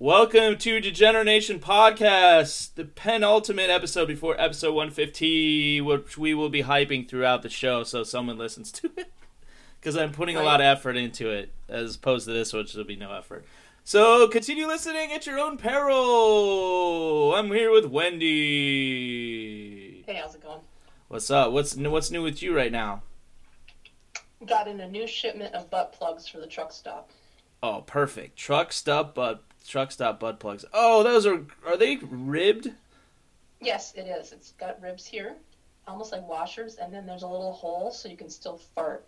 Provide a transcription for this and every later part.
Welcome to Degenerate Nation Podcast, the penultimate episode before episode 150, which we will be hyping throughout the show so someone listens to it. Because I'm putting a lot of effort into it, as opposed to this, which will be no effort. So continue listening at your own peril. I'm here with Wendy. Hey, how's it going? What's up? What's what's new with you right now? Got in a new shipment of butt plugs for the truck stop. Oh, perfect. Truck stop butt truck stop butt plugs. Oh, those are are they ribbed? Yes, it is. It's got ribs here, almost like washers, and then there's a little hole so you can still fart.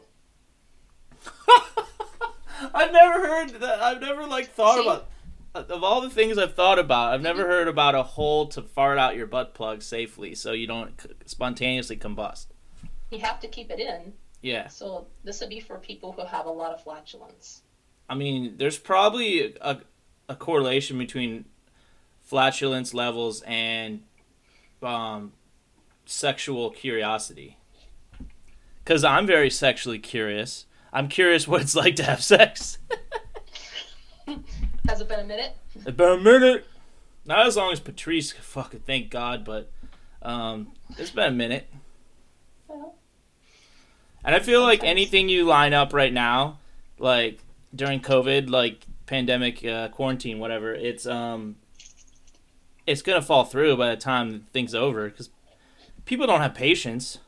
I've never heard that. I've never like thought See? about of all the things I've thought about. I've never mm-hmm. heard about a hole to fart out your butt plug safely, so you don't spontaneously combust. You have to keep it in, Yeah, so this would be for people who have a lot of flatulence. I mean, there's probably a a correlation between flatulence levels and um, sexual curiosity. Because I'm very sexually curious. I'm curious what it's like to have sex. Has it been a minute? About a minute. Not as long as Patrice, fucking thank God, but um, it's been a minute. Well, And I feel like anything you line up right now, like during COVID, like pandemic, uh, quarantine, whatever, it's um, it's gonna fall through by the time thing's over because people don't have patience.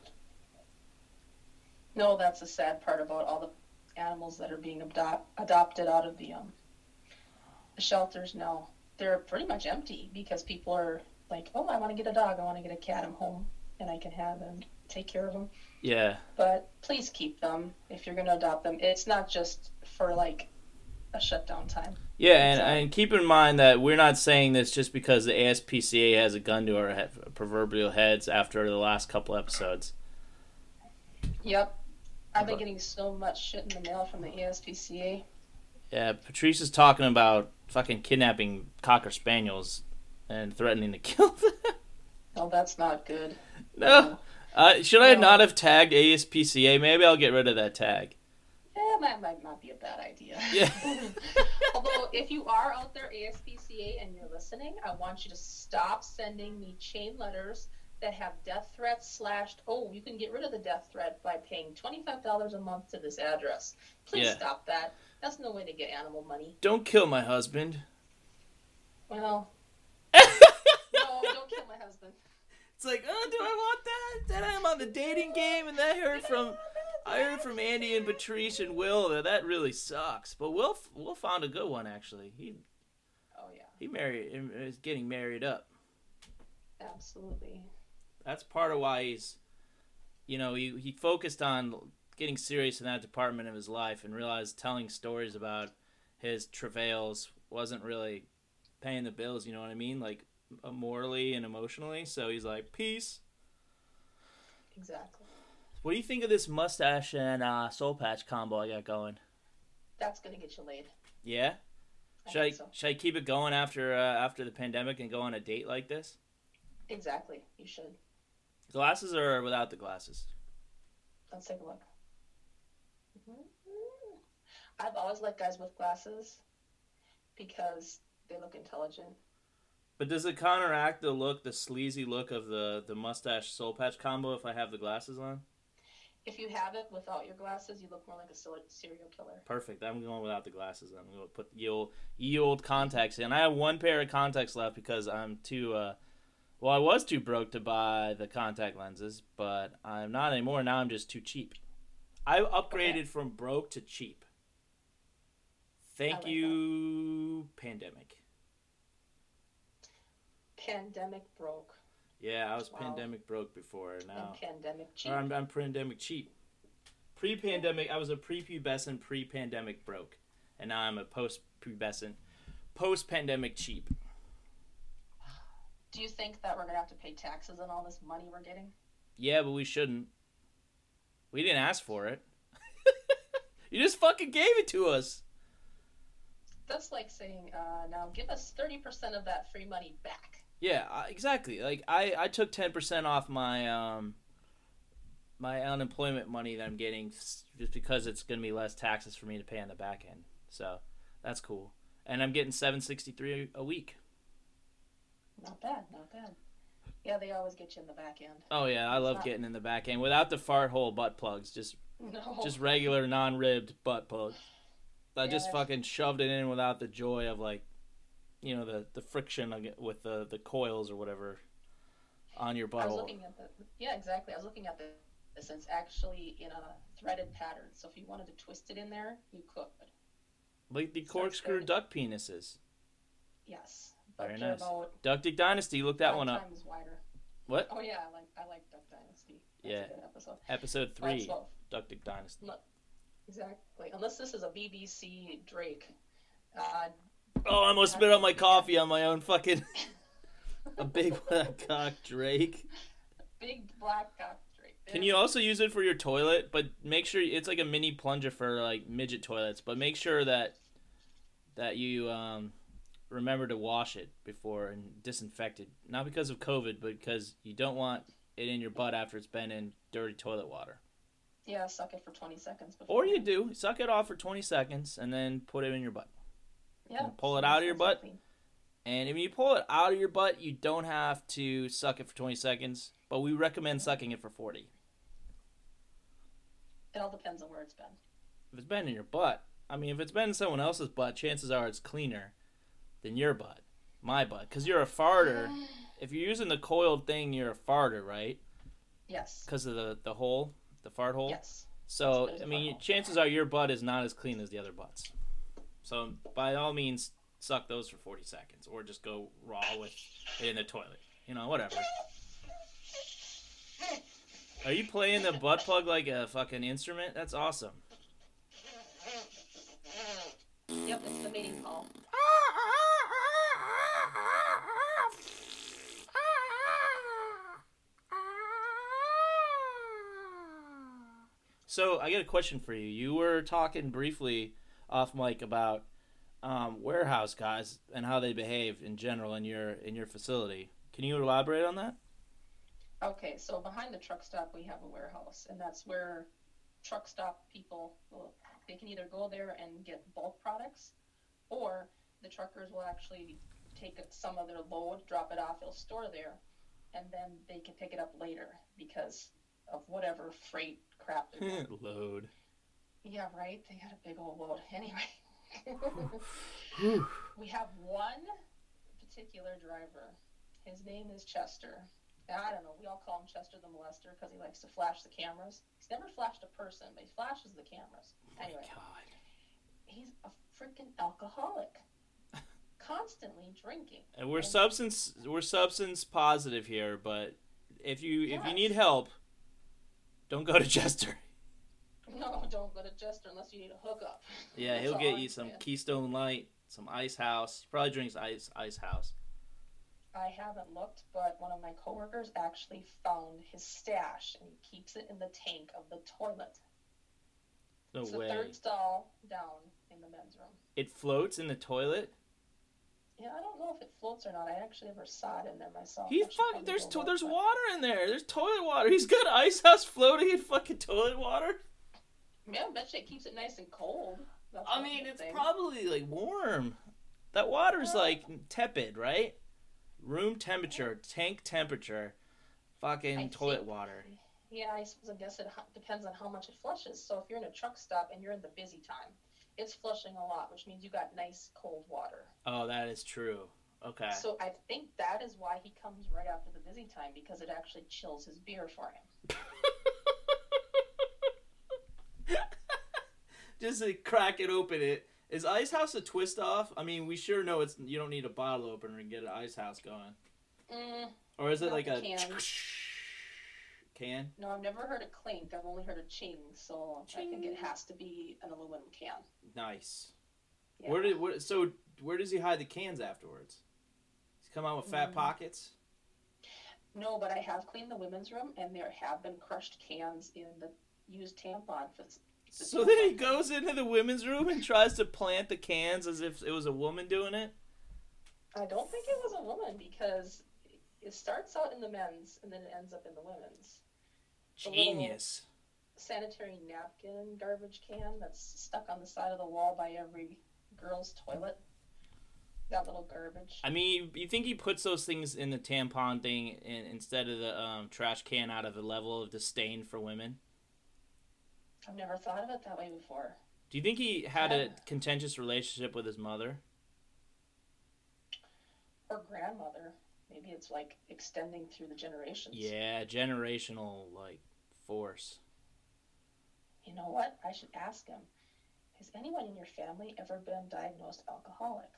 no, that's the sad part about all the animals that are being adopt- adopted out of the um the shelters now. They're pretty much empty because people are like, oh, I want to get a dog, I want to get a cat, I'm home, and I can have them, take care of them. Yeah, but please keep them if you're going to adopt them. It's not just for like a shutdown time. yeah, and, So- and keep in mind that we're not saying this just because the ASPCA has a gun to our he- proverbial heads after the last couple episodes. Yep. I've been getting so much shit in the mail from the ASPCA. Yeah, Patrice is talking about fucking kidnapping cocker spaniels and threatening to kill them. No, that's not good. no. Uh, should I not have tagged ASPCA? Maybe I'll get rid of that tag. Eh, that might not be a bad idea. Yeah. Although, if you are out there, ASPCA, and you're listening, I want you to stop sending me chain letters that have death threats slashed. Oh, you can get rid of the death threat by paying $25 a month to this address. Please Yeah. stop that. That's no way to get animal money. Don't kill my husband. Well, no, don't kill my husband. It's like, oh, do I want that? Then I'm on the dating game, and I heard from, I heard from Andy and Patrice and Will that that really sucks. But Will, Will found a good one actually. He Oh yeah, he married is getting married up. absolutely. That's part of why he's, you know, he he focused on getting serious in that department of his life and realized telling stories about his travails wasn't really paying the bills. You know what I mean? Like morally and emotionally. So he's like, peace. Exactly. What do you think of this mustache and uh, soul patch combo I got going? That's gonna get you laid. Yeah. I Should I so. should I keep it going after uh, after the pandemic and go on a date like this? Exactly. You should. Glasses or without the glasses? Let's take a look. I've always liked guys with glasses because they look intelligent. But does it counteract the look, the sleazy look of the the mustache soul patch combo if I have the glasses on? If you have it without your glasses, you look more like a serial killer. Perfect. I'm going without the glasses. I'm going to put ye old, ye old contacts in. I have one pair of contacts left because I'm too. Uh, well, I was too broke to buy the contact lenses, but I'm not anymore. Now I'm just too cheap. I upgraded Okay. from broke to cheap. Thank like that. you, pandemic. Pandemic broke Yeah, I was Wow. pandemic broke before. Now and pandemic cheap. I'm, I'm pandemic cheap. Pre-pandemic, I was a pre-pubescent, pre-pandemic broke, and now I'm a post-pubescent, post-pandemic cheap. Do you think that we're gonna have to pay taxes on all this money we're getting? Yeah, but we shouldn't. We didn't ask for it. you just fucking gave it to us. That's like saying, uh, now give us 30% of that free money back. Yeah, uh, exactly. Like I, I took ten percent off my um, my unemployment money that I'm getting just because it's gonna be less taxes for me to pay on the back end. So that's cool. and I'm getting 763 a week. Not bad, not bad. Yeah, they always get you in the back end. Oh yeah, I love not- getting in the back end without the fart hole butt plugs, just No. just regular non-ribbed butt plug. I just fucking shoved it in without the joy of like, you know, the the friction with the the coils or whatever on your I was looking at the yeah, exactly. I was looking at the this. It's actually in a threaded pattern. So if you wanted to twist it in there, you could. Like the corkscrew duck penises. Yes. Very nice. Duck Dick Dynasty, look that one up. wider. What? Oh yeah, I like I like Duck Dynasty. That's Yeah. a good episode. Episode three, about- Duck Dick Dynasty. Exactly. Unless this is a BBC Drake. Uh, Oh, I almost spit out my coffee on my own fucking. a big black cock Drake. big black cock Drake. Can you also use it for your toilet? But make sure it's like a mini plunger for like midget toilets. But make sure that that you um, remember to wash it before and disinfect it. Not because of COVID, but because you don't want it in your butt after it's been in dirty toilet water. Yeah, suck it for 20 seconds before. Or you do suck it off for 20 seconds and then put it in your butt. Yeah, pull it out of your butt. And if you pull it out of your butt, you don't have to suck it for 20 seconds, but we recommend sucking it for 40. It all depends on where it's been. If it's been in your butt, I mean, if it's been in someone else's butt, chances are it's cleaner than your butt, my butt, because you're a farter. If you're using the coiled thing, you're a farter, right? Yes. Because of the the hole, the fart hole. Yes. So I mean, fart hole. chances are your butt is not as clean as the other butts. So by all means, suck those for 40 seconds, or just go raw with it in the toilet. You know, whatever. Are you playing the butt plug like a fucking instrument? That's awesome. Yep, it's the mating call. So I get a question for you. You were talking briefly off mic about um, warehouse guys and how they behave in general in your in your facility. Can you elaborate on that? Okay, so behind the truck stop we have a warehouse, and that's where truck stop people will they can either go there and get bulk products, or the truckers will actually take some of their load, drop it off, they'll store there, and then they can pick it up later because of whatever freight crap. Load. Yeah, right. They got a big old load. Anyway, we have one particular driver. His name is Chester. And I don't know. We all call him Chester the Molester because he likes to flash the cameras. He's never flashed a person, but he flashes the cameras. Oh anyway, God. he's a freaking alcoholic, constantly drinking. And we're And- substance we're substance positive here, but if you if you need help, don't go to Chester. No, don't go to Chester unless you need a hookup. Yeah, he'll get you some. Keystone Light, some Ice House. He probably drinks Ice Ice House. I haven't looked, but one of my coworkers actually found his stash, and he keeps it in the tank of the toilet. No it's way. the third stall down in the men's room. It floats in the toilet. Yeah, I don't know if it floats or not. I actually never saw it in there myself. He fucking there's to, there's water in there. There's toilet water. He's got Ice House floating in fucking toilet water. Yeah, I bet you it keeps it nice and cold. That's I mean, it's thing. probably like warm. That water's like tepid, right? Room temperature, tank temperature, fucking I toilet think- water. Yeah, I suppose I guess it depends on how much it flushes. So if you're in a truck stop and you're in the busy time, it's flushing a lot, which means you got nice cold water. Oh, that is true. Okay. So I think that is why he comes right after the busy time because it actually chills his beer for him. Just to crack it open, it is Ice House a twist off? I mean, we sure know it's you don't need a bottle opener and get an Ice House going, Mm, or is it like a can. can? no, I've never heard a clink. I've only heard a ching. So I think it has to be an aluminum can. Nice. Yeah. Where did where, so where does he hide the cans afterwards? He's come out with fat Mm. pockets. No, but I have cleaned the women's room, and there have been crushed cans in the used tampon. For, So then he goes into the women's room and tries to plant the cans as if it was a woman doing it. I don't think it was a woman because it starts out in the men's and then it ends up in the women's. The Genius. Sanitary napkin garbage can that's stuck on the side of the wall by every girl's toilet. that little garbage. I mean, you think he puts those things in the tampon thing instead of the um, trash can out of the level of disdain for women? I've never thought of it that way before. Do you think he had a contentious relationship with his mother? Or grandmother. Maybe it's like extending through the generations. Yeah, generational like force. You know what? I should ask him. Has anyone in your family ever been diagnosed alcoholic?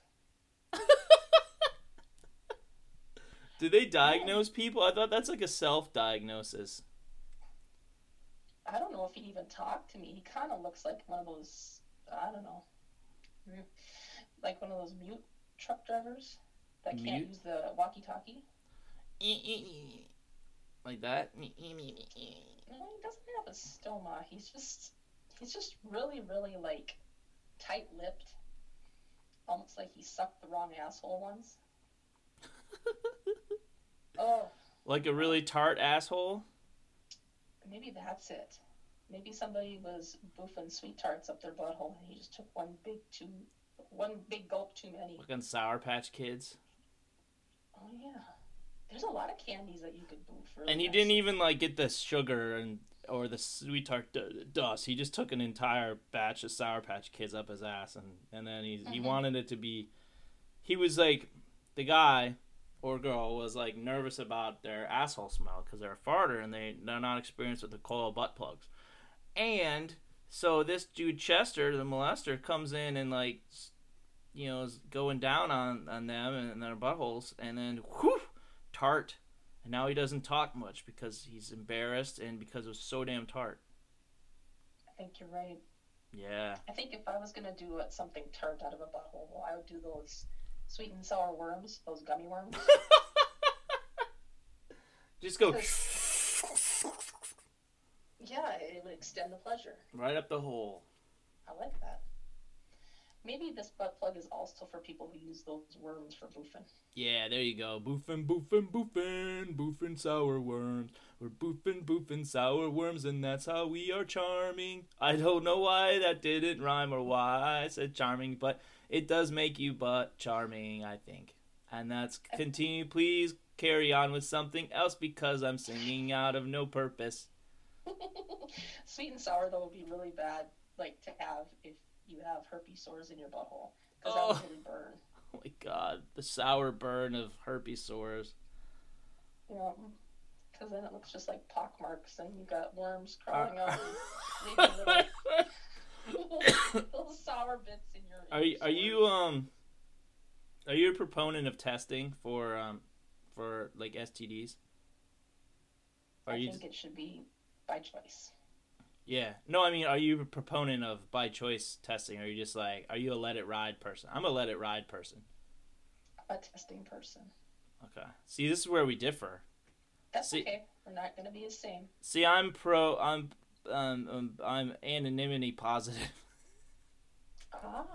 Do they diagnose people? I thought that's like a self-diagnosis. I don't know if he'd even talked to me. He kind of looks like one of those, I don't know, like one of those mute truck drivers that can't use the walkie talkie. Eh, eh, eh, like that? No, he doesn't have a stoma. He's just, he's just really, really like tight lipped. Almost like he sucked the wrong asshole once. Oh, Like a really tart asshole? Maybe that's it. Maybe somebody was boofing sweet tarts up their butthole and he just took one big too, one big gulp too many. On Sour Patch Kids? Oh yeah. There's a lot of candies that you could boof. Really And he didn't even like get the sugar and or the sweet tart d- dust. He just took an entire batch of Sour Patch Kids up his ass, and and then he he Mhm. wanted it to be. He was like, the guy or girl was like nervous about their asshole smell because they're a farter and they they're not experienced with the coil butt plugs, and so this dude Chester, the molester, comes in and like. You know, is going down on, on them and their buttholes, and then whew, tart and now he doesn't talk much because he's embarrassed and because it was so damn tart. I think you're right. Yeah. I think if I was gonna do uh, something tart out of a butthole, I would do those sweet and sour worms, those gummy worms. Just go yeah, it would extend the pleasure. right up the hole. I like that. Maybe this butt plug is also for people who use those worms for boofing. Yeah, there you go. Boofing, boofing, boofing, boofing sour worms. We're boofing, boofing sour worms, and that's how we are charming. I don't know why that didn't rhyme or why I said charming, but it does make you butt charming, I think. And that's uh, continue. Please carry on with something else because I'm singing out of no purpose. Sweet and sour though would be really bad, like to have if you have herpes sores in your butthole, because that Oh. would really burn. Oh my god, the sour burn of herpes sores. Know, because then it looks just like pock marks, and you got worms crawling Are, out, little, sour bits in your. are you are you um are you a proponent of testing for um for like STDs? Are I you think it should be by choice. Yeah. No, I mean, are you a proponent of by choice testing or are you just like are you a let it ride person? I'm a let it ride person. A testing person. Okay. See, this is where we differ. That's See- okay. We're not going to be the same. See, I'm pro I'm um, um I'm anonymity positive. Ah.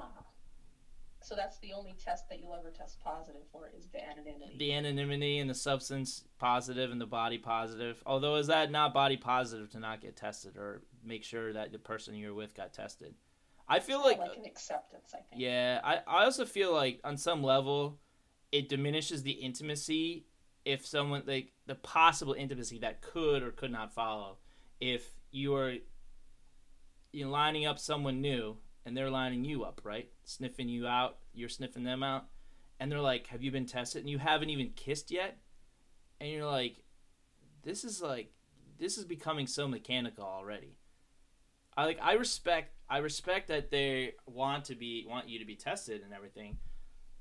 So that's the only test that you'll ever test positive for is the anonymity. the anonymity and the substance positive and the body positive. Although is that not body positive to not get tested or make sure that the person you're with got tested? I feel like, like an acceptance, I think. yeah, I I also feel like on some level it diminishes the intimacy if someone like the possible intimacy that could or could not follow if you are you lining up someone new and they're lining you up, right? Sniffing you out, you're sniffing them out, and they're like, "Have you been tested?" and you haven't even kissed yet, and you're like, "This is like, this is becoming so mechanical already." I like, I respect, I respect that they want to be, want you to be tested and everything,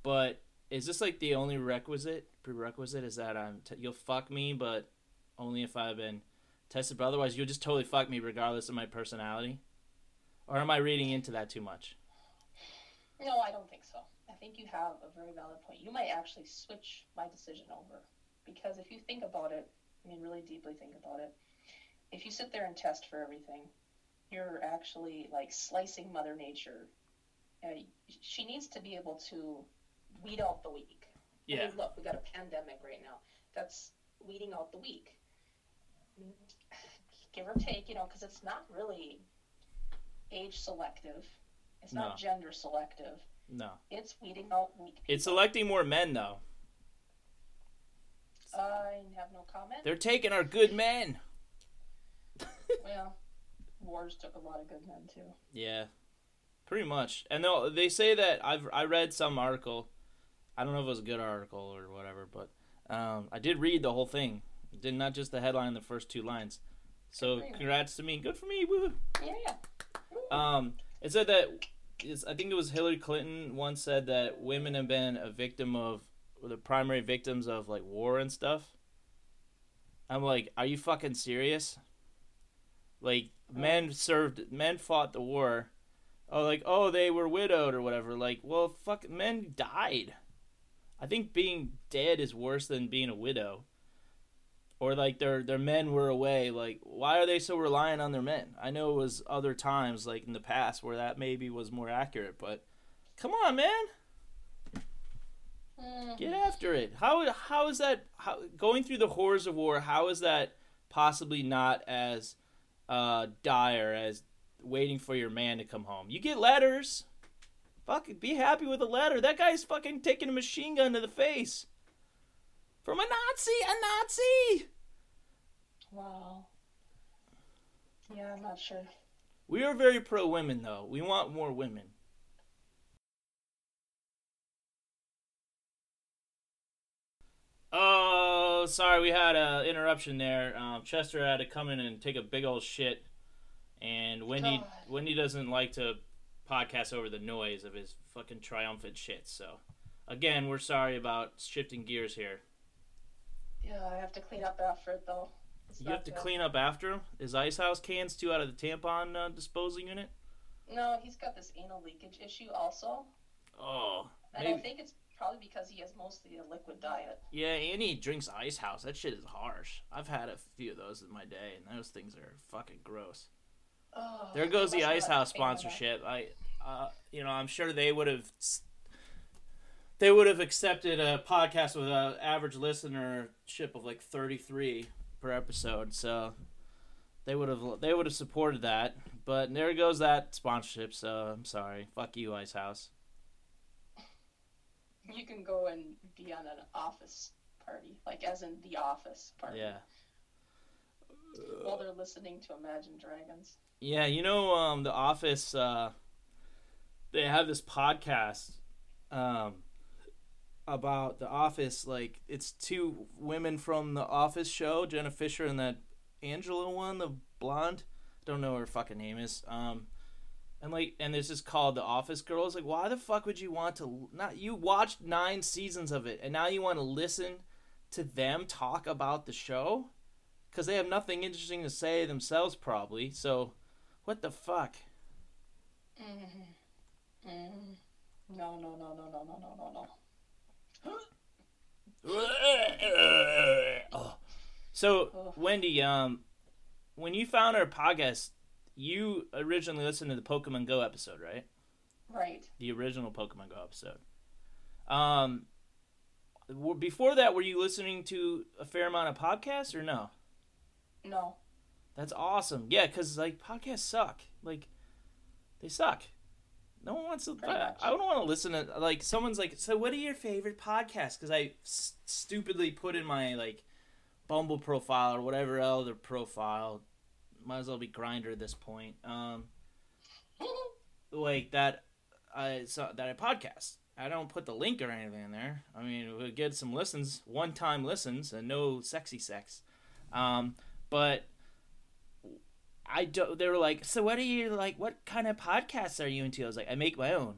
but is this like the only requisite prerequisite? Is that I'm t- you'll fuck me, but only if I've been tested. But otherwise, you'll just totally fuck me regardless of my personality. Or am I reading into that too much? No, I don't think so. I think you have a very valid point. You might actually switch my decision over. Because if you think about it, I mean, really deeply think about it, if you sit there and test for everything, you're actually like slicing Mother Nature. Uh, she needs to be able to weed out the weak. I Yeah. mean, look, we got a pandemic right now. That's weeding out the weak. Give or take, you know, because it's not really age selective. It's No. not gender selective. No. It's weeding out weak people. It's electing more men though. I have no comment. They're taking our good men. well, wars took a lot of good men too. Yeah, pretty much. And they they say that I've I read some article. I don't know if it was a good article or whatever, but um, I did read the whole thing. Did not just the headline, the first two lines. So congrats to me. Good for me. Woo. Yeah. Um, it said that I think it was Hillary Clinton once said that women have been a victim of the primary victims of like war and stuff. I'm like, are you fucking serious? Like men served, men fought the war. Oh, like oh they were widowed or whatever. Like, well, fuck, men died. I think being dead is worse than being a widow or like their their men were away like why are they so reliant on their men? I know it was other times like in the past where that maybe was more accurate but come on man. Get after it. How how is that how going through the horrors of war how is that possibly not as uh dire as waiting for your man to come home? You get letters. Fuck be happy with a letter. That guy's fucking taking a machine gun to the face from a Nazi, a Nazi. Wow. Yeah, I'm not sure. We are very pro women, though. We want more women. Oh, sorry, we had an interruption there. Um, Chester had to come in and take a big old shit, and Wendy God. Wendy doesn't like to podcast over the noise of his fucking triumphant shit. So, again, we're sorry about shifting gears here. Yeah, I have to clean up after it though. It's you have to good. clean up after him. Is Ice House cans too out of the tampon uh, disposal unit? No, he's got this anal leakage issue also. Oh. And maybe. I think it's probably because he has mostly a liquid diet. Yeah, and he drinks Ice House. That shit is harsh. I've had a few of those in my day, and those things are fucking gross. Oh, there goes the Ice House sponsorship. I, uh, you know, I'm sure they would have they would have accepted a podcast with an average listenership of like 33 per episode. So they would have they would have supported that. But there goes that sponsorship. So I'm sorry. Fuck you, Ice House. You can go and be on an office party, like as in the office party. Yeah. While they're listening to Imagine Dragons. Yeah, you know, um, the Office. Uh, they have this podcast. Um, about The Office. Like it's two women from The Office show, Jenna Fischer and that Angela one, the blonde. Don't know her fucking name is. Um, and like, and this is called The Office Girls. Like, why the fuck would you want to not? You watched nine seasons of it, and now you want to listen to them talk about the show because they have nothing interesting to say themselves, probably. So, what the fuck? Mm-hmm. Mm-hmm. No, no, no, no, no, no, no, no, no oh. So, Wendy, um, when you found our podcast, you originally listened to the Pokemon Go episode, right? Right. The original Pokemon Go episode. Um, before that, were you listening to a fair amount of podcasts or no? No. That's awesome. Yeah, because like podcasts suck. Like they suck. No one wants to. I, I, don't want to listen to like someone's like. So, what are your favorite podcasts? Because I s- stupidly put in my like Bumble profile or whatever other profile. Might as well be Grindr at this point. Um, like that. I saw that I podcast. I don't put the link or anything in there. I mean, we get some listens, one time listens, and no sexy sex. Um, but I don't. they were like, so what are you like? What kind of podcasts are you into? I was like, I make my own.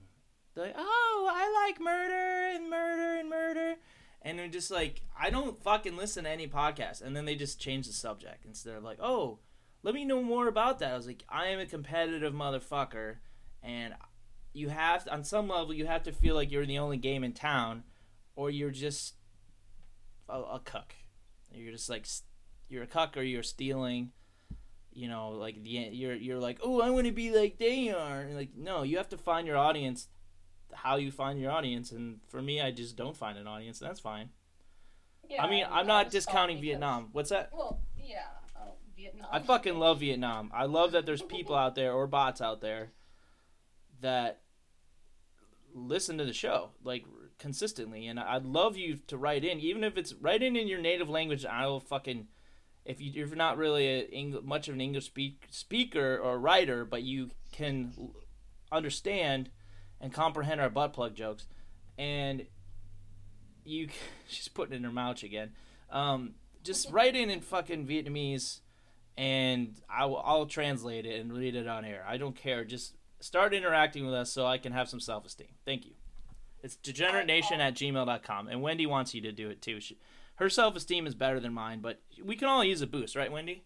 They're like, oh, I like murder and murder and murder, and they're just like, I don't fucking listen to any podcast. And then they just change the subject instead of like, oh, let me know more about that. I was like, I am a competitive motherfucker, and you have to, on some level you have to feel like you're the only game in town, or you're just a, a cuck. You're just like you're a cuck or you're stealing you know, like the you're you're like, oh, I want to be like they are. And like, no, you have to find your audience, how you find your audience. And for me, I just don't find an audience. that's fine. Yeah, I mean, I'm not discounting Vietnam. What's that? Well, yeah, oh, Vietnam. I fucking love Vietnam. I love that there's people out there or bots out there that listen to the show like consistently, and I'd love you to write in, even if it's write in in your native language. I'll fucking if you you're not really a Eng- much of an English speak, speaker or writer, but you can l- understand and comprehend our butt plug jokes, and you she's putting it in her mouth again. Um, just write in in fucking Vietnamese, and I'll I'll translate it and read it on air. I don't care. Just start interacting with us so I can have some self esteem. Thank you. It's degeneratenation at gmail.com. And Wendy wants you to do it too. She, her self esteem is better than mine, but we can all use a boost, right, Wendy?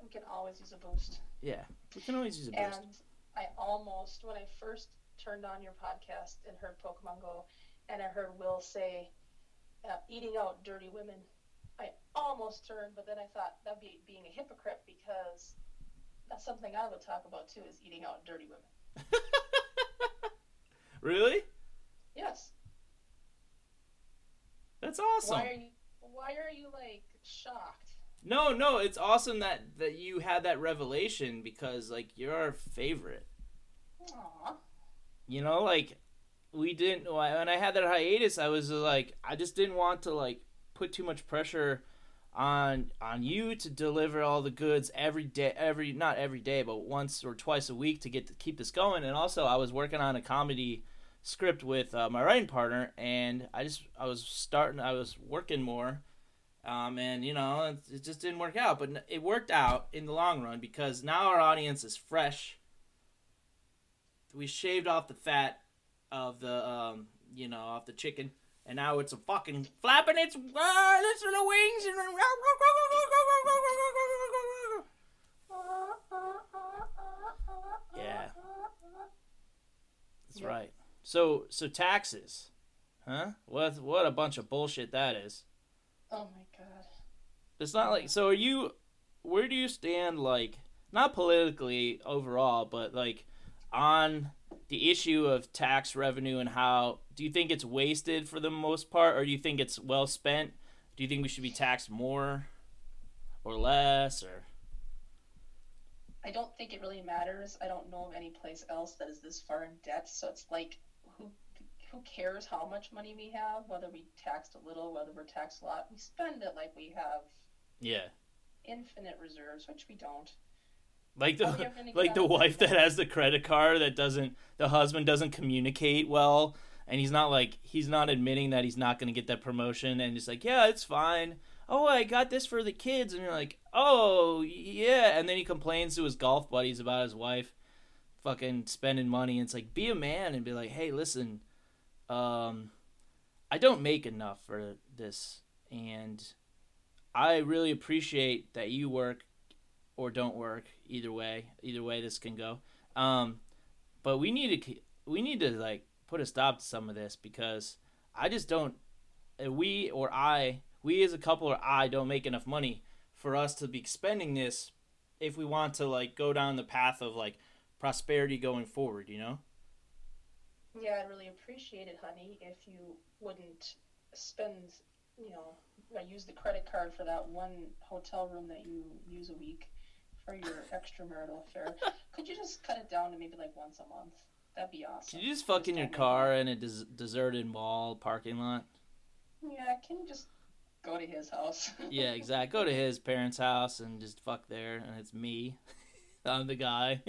We can always use a boost. Yeah, we can always use a boost. And I almost, when I first turned on your podcast and heard Pokemon Go, and I heard Will say, uh, eating out dirty women, I almost turned, but then I thought that'd be being a hypocrite because that's something I would talk about too, is eating out dirty women. really? Yes. That's awesome. Why are you? Why are you like shocked? No, no, it's awesome that that you had that revelation because like you're our favorite. Aww. You know, like we didn't when I had that hiatus, I was like I just didn't want to like put too much pressure on on you to deliver all the goods every day every not every day but once or twice a week to get to keep this going and also I was working on a comedy script with uh, my writing partner and I just I was starting I was working more um, and you know it, it just didn't work out but it worked out in the long run because now our audience is fresh. We shaved off the fat of the um, you know off the chicken and now it's a fucking flapping its uh, its little wings and yeah. That's Yeah. right so so taxes huh what what a bunch of bullshit that is Oh my god. it's not like so are you where do you stand like not politically overall but like on the issue of tax revenue and how do you think it's wasted for the most part or do you think it's well spent do you think we should be taxed more or less or I don't think it really matters. I don't know of any place else that is this far in debt. So it's like, who cares how much money we have? Whether we taxed a little, whether we're taxed a lot, we spend it like we have yeah infinite reserves, which we don't. like the like the wife that has the credit card that doesn't the husband doesn't communicate well and he's not like he's not admitting that he's not going to get that promotion and he's like yeah it's fine oh i got this for the kids and you're like oh yeah and then he complains to his golf buddies about his wife fucking spending money and it's like be a man and be like hey listen um i don't make enough for this and i really appreciate that you work or don't work either way either way this can go. Um but we need to we need to like put a stop to some of this because i just don't we or i we as a couple or i don't make enough money for us to be spending this if we want to like go down the path of like prosperity going forward you know Yeah, I'd really appreciate it, honey, if you wouldn't spend, you know, use the credit card for that one hotel room that you use a week for your extramarital affair. Could you just cut it down to maybe like once a month? That'd be awesome. can you just fuck in your don't make car in a des- deserted mall parking lot Yeah, can you just go to his house? yeah exactly go to his parents house and just fuck there and it's me i'm the guy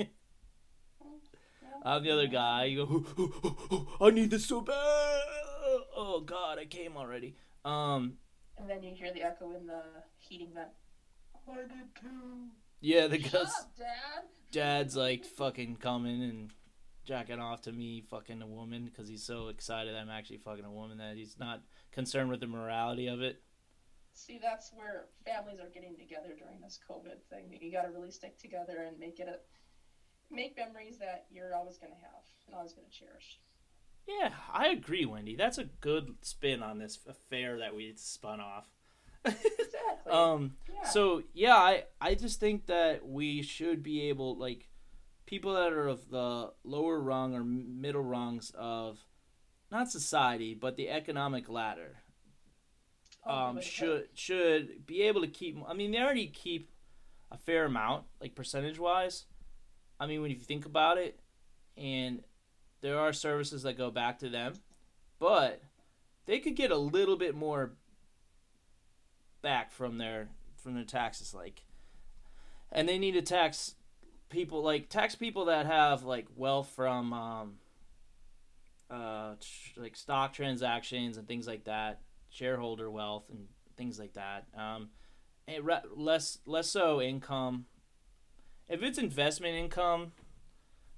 I'm the other guy. You go, I need this so bad. Oh God, I came already. Um, And then you hear the echo in the heating vent. I did too. yeah, the Shut up, Dad. dad's like fucking coming and jacking off to me fucking a woman because he's so excited I'm actually fucking a woman that he's not concerned with the morality of it. See, that's where families are getting together during this COVID thing. You got to really stick together and make it a make memories that you're always going to have and always going to cherish. Yeah, I agree, Wendy. That's a good spin on this affair that we spun off. Exactly. Um, yeah. So yeah, I I just think that we should be able like people that are of the lower rung or middle rungs of not society but the economic ladder Oh, um should should be able to keep I mean they already keep a fair amount like percentage wise I mean when you think about it and there are services that go back to them, but they could get a little bit more back from their from their taxes like and they need to tax people like tax people that have like wealth from um uh tr- like stock transactions and things like that shareholder wealth and things like that um and re- less less so income if it's investment income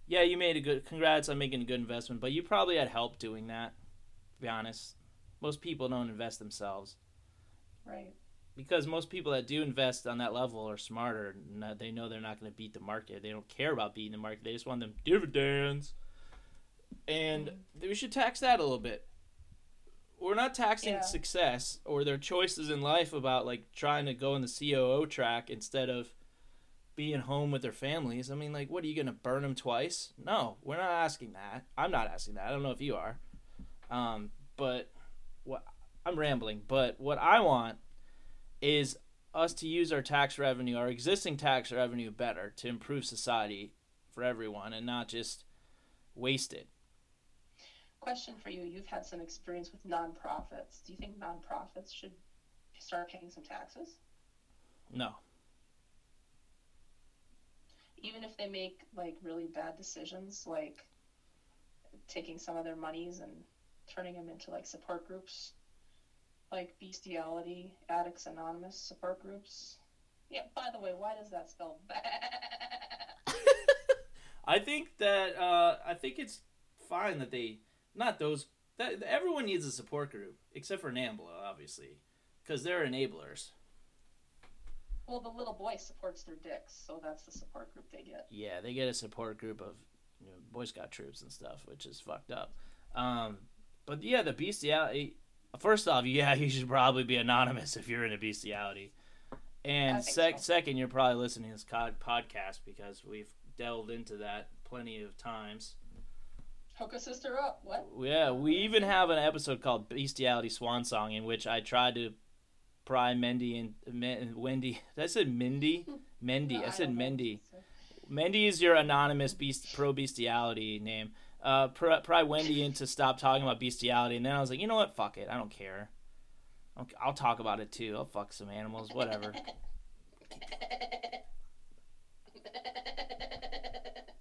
yeah you made a good congrats on making a good investment but you probably had help doing that to be honest most people don't invest themselves Right. because most people that do invest on that level are smarter. and They know they're not going to beat the market. They don't care about beating the market. They just want them dividends. And mm-hmm. we should tax that a little bit. We're not taxing Yeah. success or their choices in life about like trying to go in the COO track instead of being home with their families. I mean, like, what are you going to burn them twice? No, we're not asking that. I'm not asking that. I don't know if you are. Um, but what I'm rambling. But what I want is us to use our tax revenue, our existing tax revenue, better to improve society for everyone, and not just waste it. Question for you: You've had some experience with nonprofits. Do you think nonprofits should start paying some taxes, No, even if they make like really bad decisions, like taking some of their monies and turning them into like support groups, like bestiality, addicts anonymous support groups? Yeah. By the way, why does that spell bad? I think that uh, I think it's fine that they not those that everyone needs a support group except for Nambla, obviously, because they're enablers. Well, the little boy supports their dicks, so that's the support group they get. Yeah, they get a support group of you know, Boy Scout troops and stuff, which is fucked up. Um, but yeah, the bestiality. First off, yeah, you should probably be anonymous if you're into bestiality. And sec- so. second, you're probably listening to this podcast because we've delved into that plenty of times. Hook a sister up. What? Yeah, we even have an episode called Bestiality Swan Song in which I tried to pry Mendy and Men- Wendy. I said Mindy? Mendy. No, I said know. Mendy. Mendy is your anonymous beast pro bestiality name. Uh, pry, pry Wendy into stop talking about bestiality, and then I was like, you know what? Fuck it. I don't care. I'll, I'll talk about it too. I'll fuck some animals, whatever.